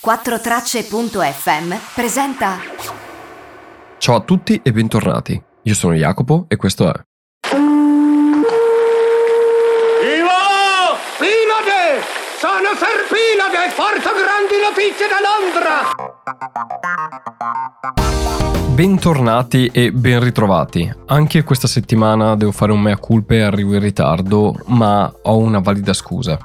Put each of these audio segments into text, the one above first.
4Tracce.fm presenta. Ciao a tutti e bentornati. Io sono Jacopo e questo è. Ivo! Pinade! Sono Serpinade e porto grandi notizie da Londra! Bentornati e ben ritrovati. Anche questa settimana devo fare un mea culpa e arrivo in ritardo, ma ho una valida scusa.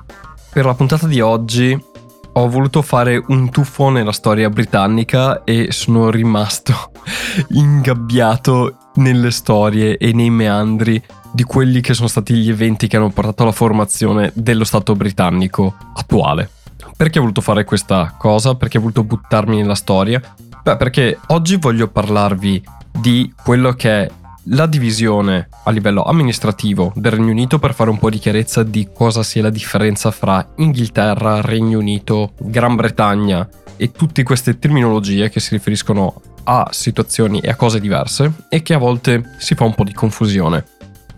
Per la puntata di oggi ho voluto fare un tuffo nella storia britannica e sono rimasto ingabbiato nelle storie e nei meandri di quelli che sono stati gli eventi che hanno portato alla formazione dello Stato britannico attuale. Perché ho voluto fare questa cosa? Perché ho voluto buttarmi nella storia? Beh, perché oggi voglio parlarvi di quello che è la divisione a livello amministrativo del Regno Unito per fare un po' di chiarezza di cosa sia la differenza fra Inghilterra, Regno Unito, Gran Bretagna e tutte queste terminologie che si riferiscono a situazioni e a cose diverse e che a volte si fa un po' di confusione.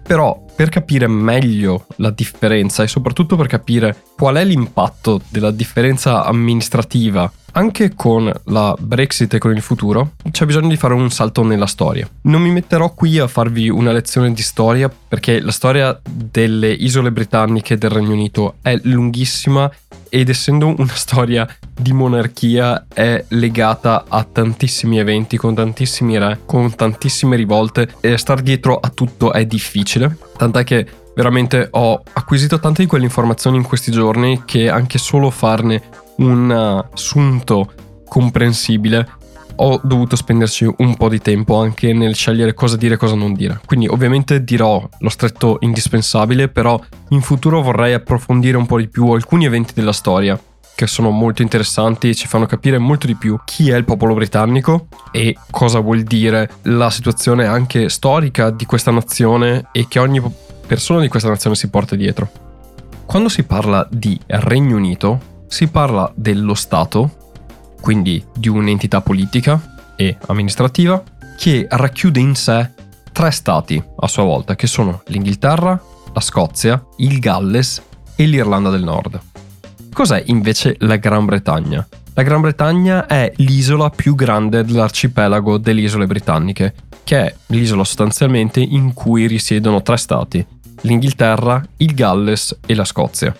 Però per capire meglio la differenza e soprattutto per capire qual è l'impatto della differenza amministrativa anche con la Brexit e con il futuro c'è bisogno di fare un salto nella storia. Non mi metterò qui a farvi una lezione di storia perché la storia delle isole britanniche del Regno Unito è lunghissima ed essendo una storia di monarchia è legata a tantissimi eventi, con tantissimi re, con tantissime rivolte e star dietro a tutto è difficile. Tant'è che veramente ho acquisito tante di quelle informazioni in questi giorni che anche solo farne un assunto comprensibile, ho dovuto spenderci un po' di tempo anche nel scegliere cosa dire e cosa non dire. Quindi ovviamente dirò lo stretto indispensabile, però in futuro vorrei approfondire un po' di più alcuni eventi della storia che sono molto interessanti e ci fanno capire molto di più chi è il popolo britannico e cosa vuol dire la situazione anche storica di questa nazione e che ogni persona di questa nazione si porta dietro. Quando si parla di Regno Unito, si parla dello Stato, quindi di un'entità politica e amministrativa, che racchiude in sé tre stati a sua volta, che sono l'Inghilterra, la Scozia, il Galles e l'Irlanda del Nord. Cos'è invece la Gran Bretagna? La Gran Bretagna è l'isola più grande dell'arcipelago delle isole britanniche, che è l'isola sostanzialmente in cui risiedono tre stati, l'Inghilterra, il Galles e la Scozia.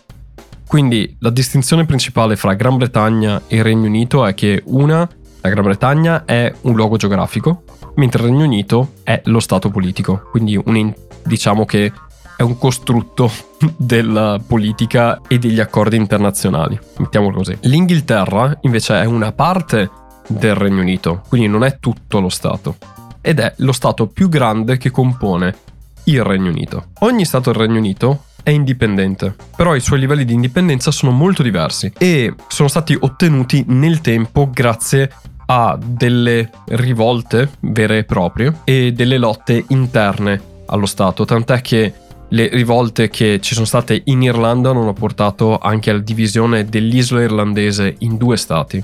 Quindi la distinzione principale fra Gran Bretagna e Regno Unito è che una, la Gran Bretagna è un luogo geografico, mentre il Regno Unito è lo stato politico, quindi un, diciamo che è un costrutto della politica e degli accordi internazionali, mettiamolo così. L'Inghilterra invece è una parte del Regno Unito, quindi non è tutto lo Stato, ed è lo Stato più grande che compone il Regno Unito. Ogni Stato del Regno Unito è indipendente, però i suoi livelli di indipendenza sono molto diversi e sono stati ottenuti nel tempo grazie a delle rivolte vere e proprie e delle lotte interne allo Stato, tant'è che le rivolte che ci sono state in Irlanda hanno portato anche alla divisione dell'isola irlandese in due stati,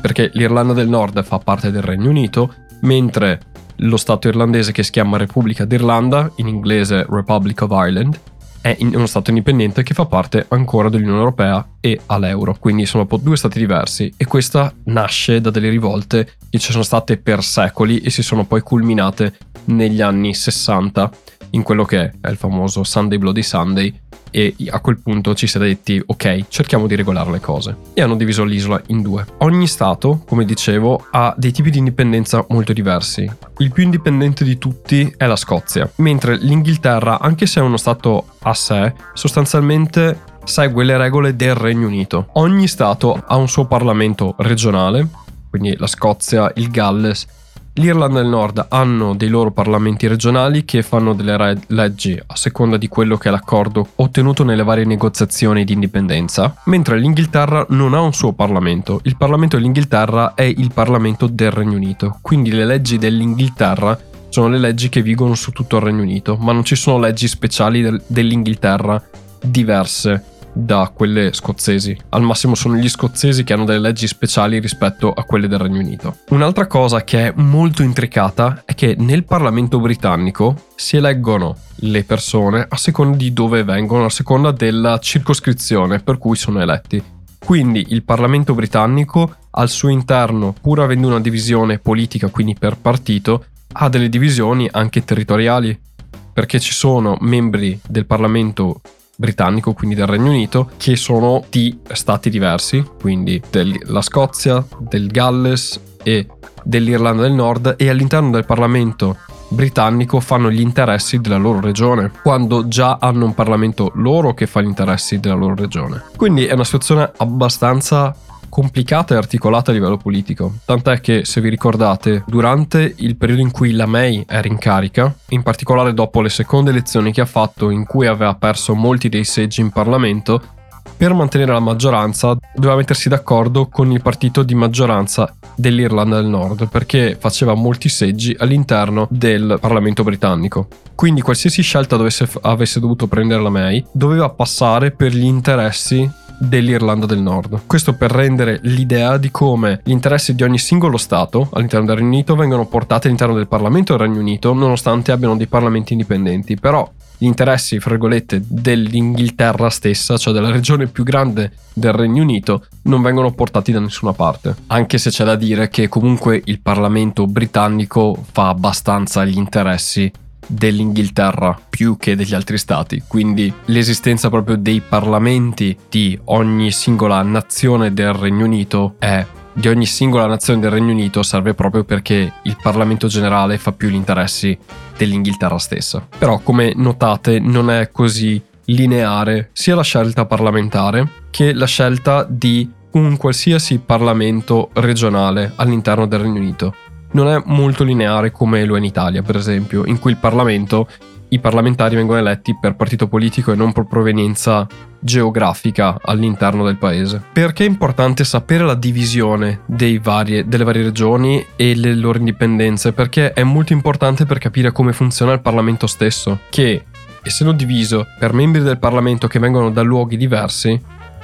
perché l'Irlanda del Nord fa parte del Regno Unito, mentre lo Stato irlandese che si chiama Repubblica d'Irlanda, in inglese Republic of Ireland, è uno Stato indipendente che fa parte ancora dell'Unione Europea e all'euro, quindi sono due Stati diversi. E questa nasce da delle rivolte che ci sono state per secoli e si sono poi culminate negli anni 60 in quello che è il famoso Sunday Bloody Sunday e a quel punto ci si è detti ok cerchiamo di regolare le cose. E hanno diviso l'isola in due. Ogni stato come dicevo ha dei tipi di indipendenza molto diversi. Il più indipendente di tutti è la Scozia mentre l'Inghilterra anche se è uno stato a sé sostanzialmente segue le regole del Regno Unito. Ogni stato ha un suo parlamento regionale quindi la Scozia il Galles L'Irlanda del Nord hanno dei loro parlamenti regionali che fanno delle leggi a seconda di quello che è l'accordo ottenuto nelle varie negoziazioni di indipendenza, mentre l'Inghilterra non ha un suo Parlamento. Il Parlamento dell'Inghilterra è il Parlamento del Regno Unito, quindi le leggi dell'Inghilterra sono le leggi che vigono su tutto il Regno Unito, ma non ci sono leggi speciali del- dell'Inghilterra diverse da quelle scozzesi. Al massimo sono gli scozzesi che hanno delle leggi speciali rispetto a quelle del Regno Unito. Un'altra cosa che è molto intricata è che nel Parlamento britannico si eleggono le persone a seconda di dove vengono, a seconda della circoscrizione per cui sono eletti. Quindi il Parlamento britannico al suo interno, pur avendo una divisione politica, quindi per partito, ha delle divisioni anche territoriali, perché ci sono membri del Parlamento britannico, quindi del Regno Unito, che sono di stati diversi, quindi della Scozia, del Galles e dell'Irlanda del Nord e all'interno del Parlamento britannico fanno gli interessi della loro regione, quando già hanno un Parlamento loro che fa gli interessi della loro regione. Quindi è una situazione abbastanza complicata e articolata a livello politico, tant'è che se vi ricordate, durante il periodo in cui la May era in carica, in particolare dopo le seconde elezioni che ha fatto in cui aveva perso molti dei seggi in Parlamento, per mantenere la maggioranza doveva mettersi d'accordo con il partito di maggioranza dell'Irlanda del Nord perché faceva molti seggi all'interno del Parlamento britannico. Quindi qualsiasi scelta dovesse, avesse dovuto prendere la May doveva passare per gli interessi dell'Irlanda del Nord. Questo per rendere l'idea di come gli interessi di ogni singolo Stato all'interno del Regno Unito vengono portati all'interno del Parlamento del Regno Unito nonostante abbiano dei parlamenti indipendenti. Però gli interessi, fra virgolette, dell'Inghilterra stessa, cioè della regione più grande del Regno Unito, non vengono portati da nessuna parte. Anche se c'è da dire che comunque il Parlamento britannico fa abbastanza gli interessi dell'Inghilterra più che degli altri stati, quindi l'esistenza proprio dei parlamenti di ogni singola nazione del Regno Unito è di ogni singola nazione del Regno Unito serve proprio perché il Parlamento generale fa più gli interessi dell'Inghilterra stessa. Però come notate non è così lineare sia la scelta parlamentare che la scelta di un qualsiasi Parlamento regionale all'interno del Regno Unito non è molto lineare come lo è in Italia, per esempio, in cui il Parlamento, i parlamentari vengono eletti per partito politico e non per provenienza geografica all'interno del paese. Perché è importante sapere la divisione varie, delle varie regioni e le loro indipendenze? Perché è molto importante per capire come funziona il Parlamento stesso, che essendo diviso per membri del Parlamento che vengono da luoghi diversi,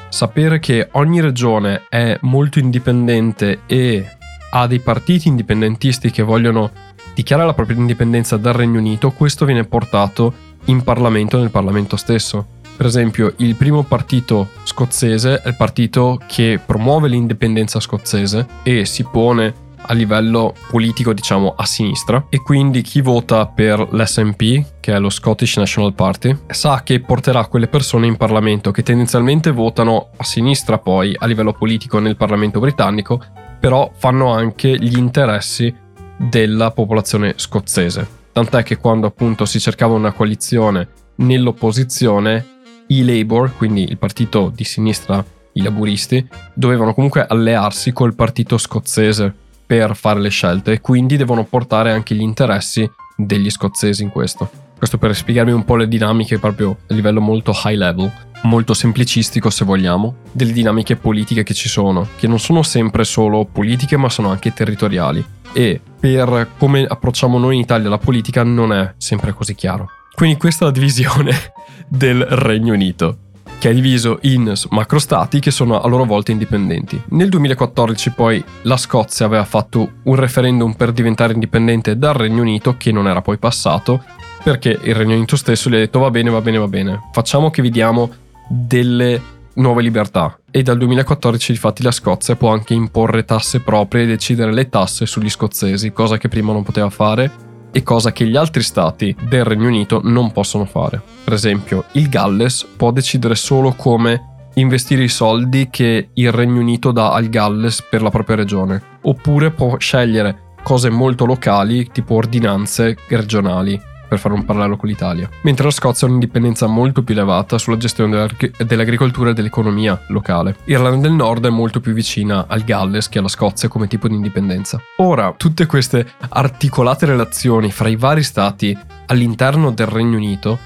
sapere che ogni regione è molto indipendente e ha dei partiti indipendentisti che vogliono dichiarare la propria indipendenza dal Regno Unito, questo viene portato in Parlamento nel Parlamento stesso. Per esempio, il primo partito scozzese è il partito che promuove l'indipendenza scozzese e si pone a livello politico, diciamo, a sinistra. E quindi chi vota per l'SNP, che è lo Scottish National Party, sa che porterà quelle persone in Parlamento che tendenzialmente votano a sinistra poi a livello politico nel Parlamento britannico però fanno anche gli interessi della popolazione scozzese. Tant'è che quando appunto si cercava una coalizione nell'opposizione, i Labour, quindi il partito di sinistra, i laburisti, dovevano comunque allearsi col partito scozzese per fare le scelte e quindi devono portare anche gli interessi degli scozzesi in questo. Questo per spiegarvi un po' le dinamiche proprio a livello molto high level molto semplicistico se vogliamo, delle dinamiche politiche che ci sono, che non sono sempre solo politiche ma sono anche territoriali e per come approcciamo noi in Italia la politica non è sempre così chiaro. Quindi questa è la divisione del Regno Unito che è diviso in macrostati che sono a loro volta indipendenti. Nel 2014 poi la Scozia aveva fatto un referendum per diventare indipendente dal Regno Unito che non era poi passato perché il Regno Unito stesso gli ha detto va bene, va bene, va bene, facciamo che vi diamo delle nuove libertà e dal 2014 infatti la Scozia può anche imporre tasse proprie e decidere le tasse sugli scozzesi, cosa che prima non poteva fare e cosa che gli altri stati del Regno Unito non possono fare. Per esempio, il Galles può decidere solo come investire i soldi che il Regno Unito dà al Galles per la propria regione, oppure può scegliere cose molto locali, tipo ordinanze regionali per fare un parallelo con l'Italia. Mentre la Scozia ha un'indipendenza molto più elevata sulla gestione dell'agricoltura e dell'economia locale. Irlanda del Nord è molto più vicina al Galles che alla Scozia come tipo di indipendenza. Ora, tutte queste articolate relazioni fra i vari stati all'interno del Regno Unito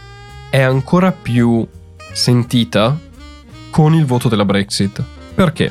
è ancora più sentita con il voto della Brexit. Perché?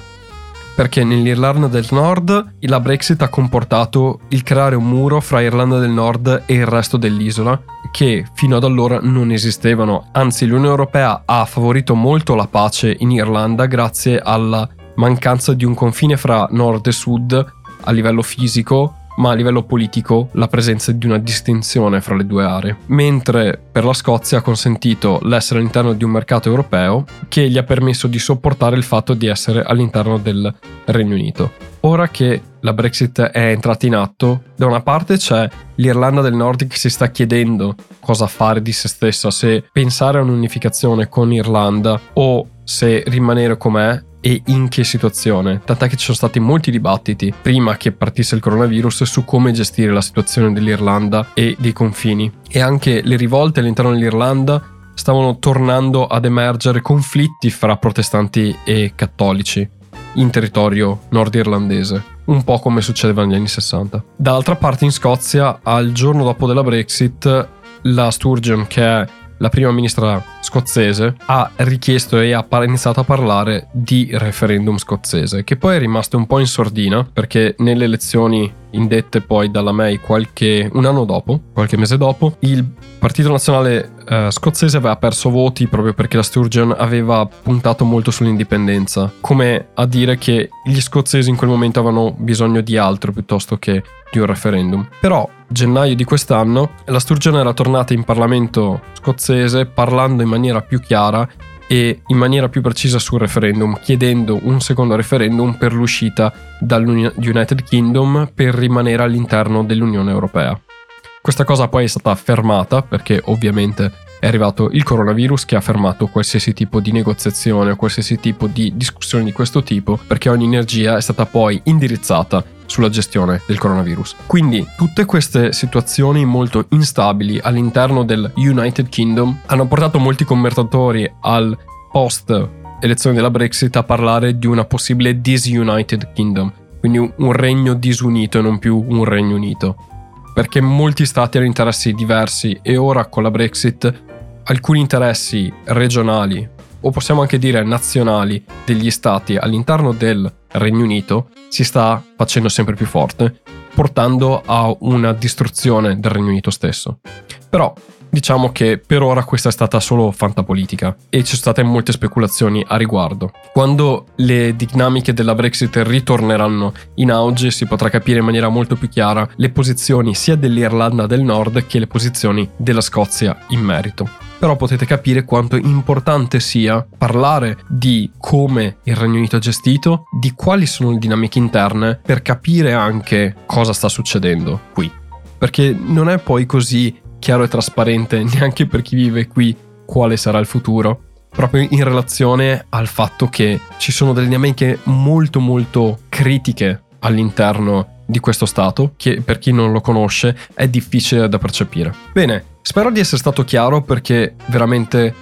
Perché nell'Irlanda del Nord la Brexit ha comportato il creare un muro fra Irlanda del Nord e il resto dell'isola che fino ad allora non esistevano. Anzi, l'Unione Europea ha favorito molto la pace in Irlanda grazie alla mancanza di un confine fra nord e sud a livello fisico ma a livello politico la presenza di una distinzione fra le due aree, mentre per la Scozia ha consentito l'essere all'interno di un mercato europeo che gli ha permesso di sopportare il fatto di essere all'interno del Regno Unito. Ora che la Brexit è entrata in atto, da una parte c'è l'Irlanda del Nord che si sta chiedendo cosa fare di se stessa, se pensare a un'unificazione con Irlanda o se rimanere com'è e in che situazione, tant'è che ci sono stati molti dibattiti prima che partisse il coronavirus su come gestire la situazione dell'Irlanda e dei confini. E anche le rivolte all'interno dell'Irlanda stavano tornando ad emergere conflitti fra protestanti e cattolici in territorio nordirlandese, un po' come succedeva negli anni 60. Dall'altra parte in Scozia, al giorno dopo della Brexit, la Sturgeon, che è la prima ministra scozzese ha richiesto e ha iniziato a parlare di referendum scozzese, che poi è rimasto un po' in sordina perché nelle elezioni indette poi dalla May qualche un anno dopo, qualche mese dopo, il Partito Nazionale eh, scozzese aveva perso voti proprio perché la Sturgeon aveva puntato molto sull'indipendenza, come a dire che gli scozzesi in quel momento avevano bisogno di altro piuttosto che di un referendum. Però gennaio di quest'anno la Sturgeon era tornata in Parlamento scozzese parlando in maniera più chiara e in maniera più precisa sul referendum, chiedendo un secondo referendum per l'uscita dall'United Kingdom per rimanere all'interno dell'Unione Europea. Questa cosa poi è stata fermata perché ovviamente è arrivato il coronavirus che ha fermato qualsiasi tipo di negoziazione o qualsiasi tipo di discussione di questo tipo perché ogni energia è stata poi indirizzata sulla gestione del coronavirus. Quindi tutte queste situazioni molto instabili all'interno del United Kingdom hanno portato molti commentatori al post elezione della Brexit a parlare di una possibile disunited kingdom, quindi un regno disunito e non più un regno unito. Perché molti stati hanno interessi diversi e ora con la Brexit alcuni interessi regionali o possiamo anche dire nazionali degli stati all'interno del Regno Unito si sta facendo sempre più forte, portando a una distruzione del Regno Unito stesso. Però diciamo che per ora questa è stata solo fantapolitica e ci sono state molte speculazioni a riguardo. Quando le dinamiche della Brexit ritorneranno in auge si potrà capire in maniera molto più chiara le posizioni sia dell'Irlanda del Nord che le posizioni della Scozia in merito però potete capire quanto importante sia parlare di come il Regno Unito è gestito, di quali sono le dinamiche interne, per capire anche cosa sta succedendo qui. Perché non è poi così chiaro e trasparente neanche per chi vive qui quale sarà il futuro, proprio in relazione al fatto che ci sono delle dinamiche molto molto critiche all'interno di questo stato, che per chi non lo conosce è difficile da percepire. Bene, spero di essere stato chiaro perché veramente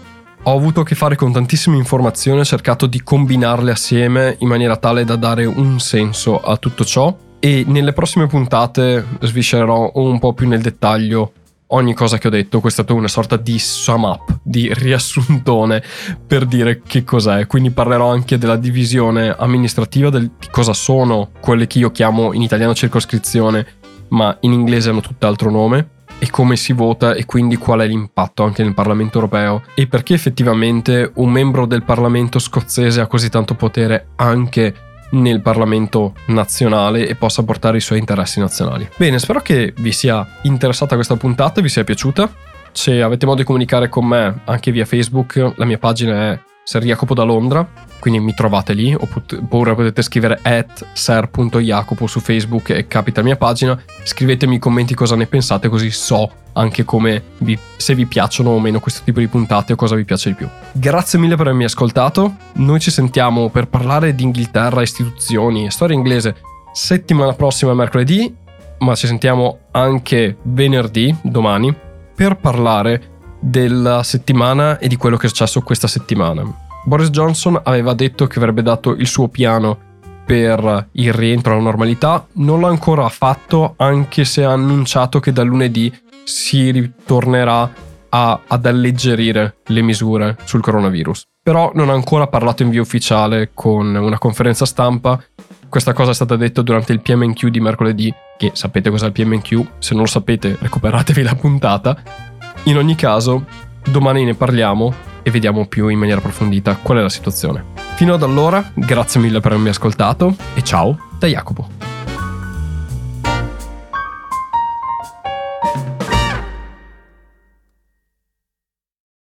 ho avuto a che fare con tantissime informazioni, ho cercato di combinarle assieme in maniera tale da dare un senso a tutto ciò e nelle prossime puntate sviscererò un po' più nel dettaglio ogni cosa che ho detto, questa è una sorta di sum up, di riassuntone per dire che cos'è. Quindi parlerò anche della divisione amministrativa, del, di cosa sono quelle che io chiamo in italiano circoscrizione, ma in inglese hanno tutt'altro nome, e come si vota e quindi qual è l'impatto anche nel Parlamento europeo e perché effettivamente un membro del Parlamento scozzese ha così tanto potere anche nel Parlamento nazionale e possa portare i suoi interessi nazionali. Bene, spero che vi sia interessata questa puntata vi sia piaciuta. Se avete modo di comunicare con me anche via Facebook, la mia pagina è Ser Jacopo da Londra, quindi mi trovate lì, oppure potete scrivere at ser.jacopo su Facebook e capita la mia pagina, scrivetemi commenti cosa ne pensate così so anche come vi, se vi piacciono o meno questo tipo di puntate o cosa vi piace di più. Grazie mille per avermi ascoltato, noi ci sentiamo per parlare di Inghilterra, istituzioni e storia inglese settimana prossima mercoledì, ma ci sentiamo anche venerdì, domani, per parlare della settimana e di quello che è successo questa settimana. Boris Johnson aveva detto che avrebbe dato il suo piano per il rientro alla normalità, non l'ha ancora fatto anche se ha annunciato che da lunedì si ritornerà a, ad alleggerire le misure sul coronavirus. Però non ha ancora parlato in via ufficiale con una conferenza stampa. Questa cosa è stata detta durante il PMQ di mercoledì, che sapete cos'è il PMQ, se non lo sapete recuperatevi la puntata in ogni caso, domani ne parliamo e vediamo più in maniera approfondita qual è la situazione. Fino ad allora, grazie mille per avermi ascoltato e ciao da Jacopo.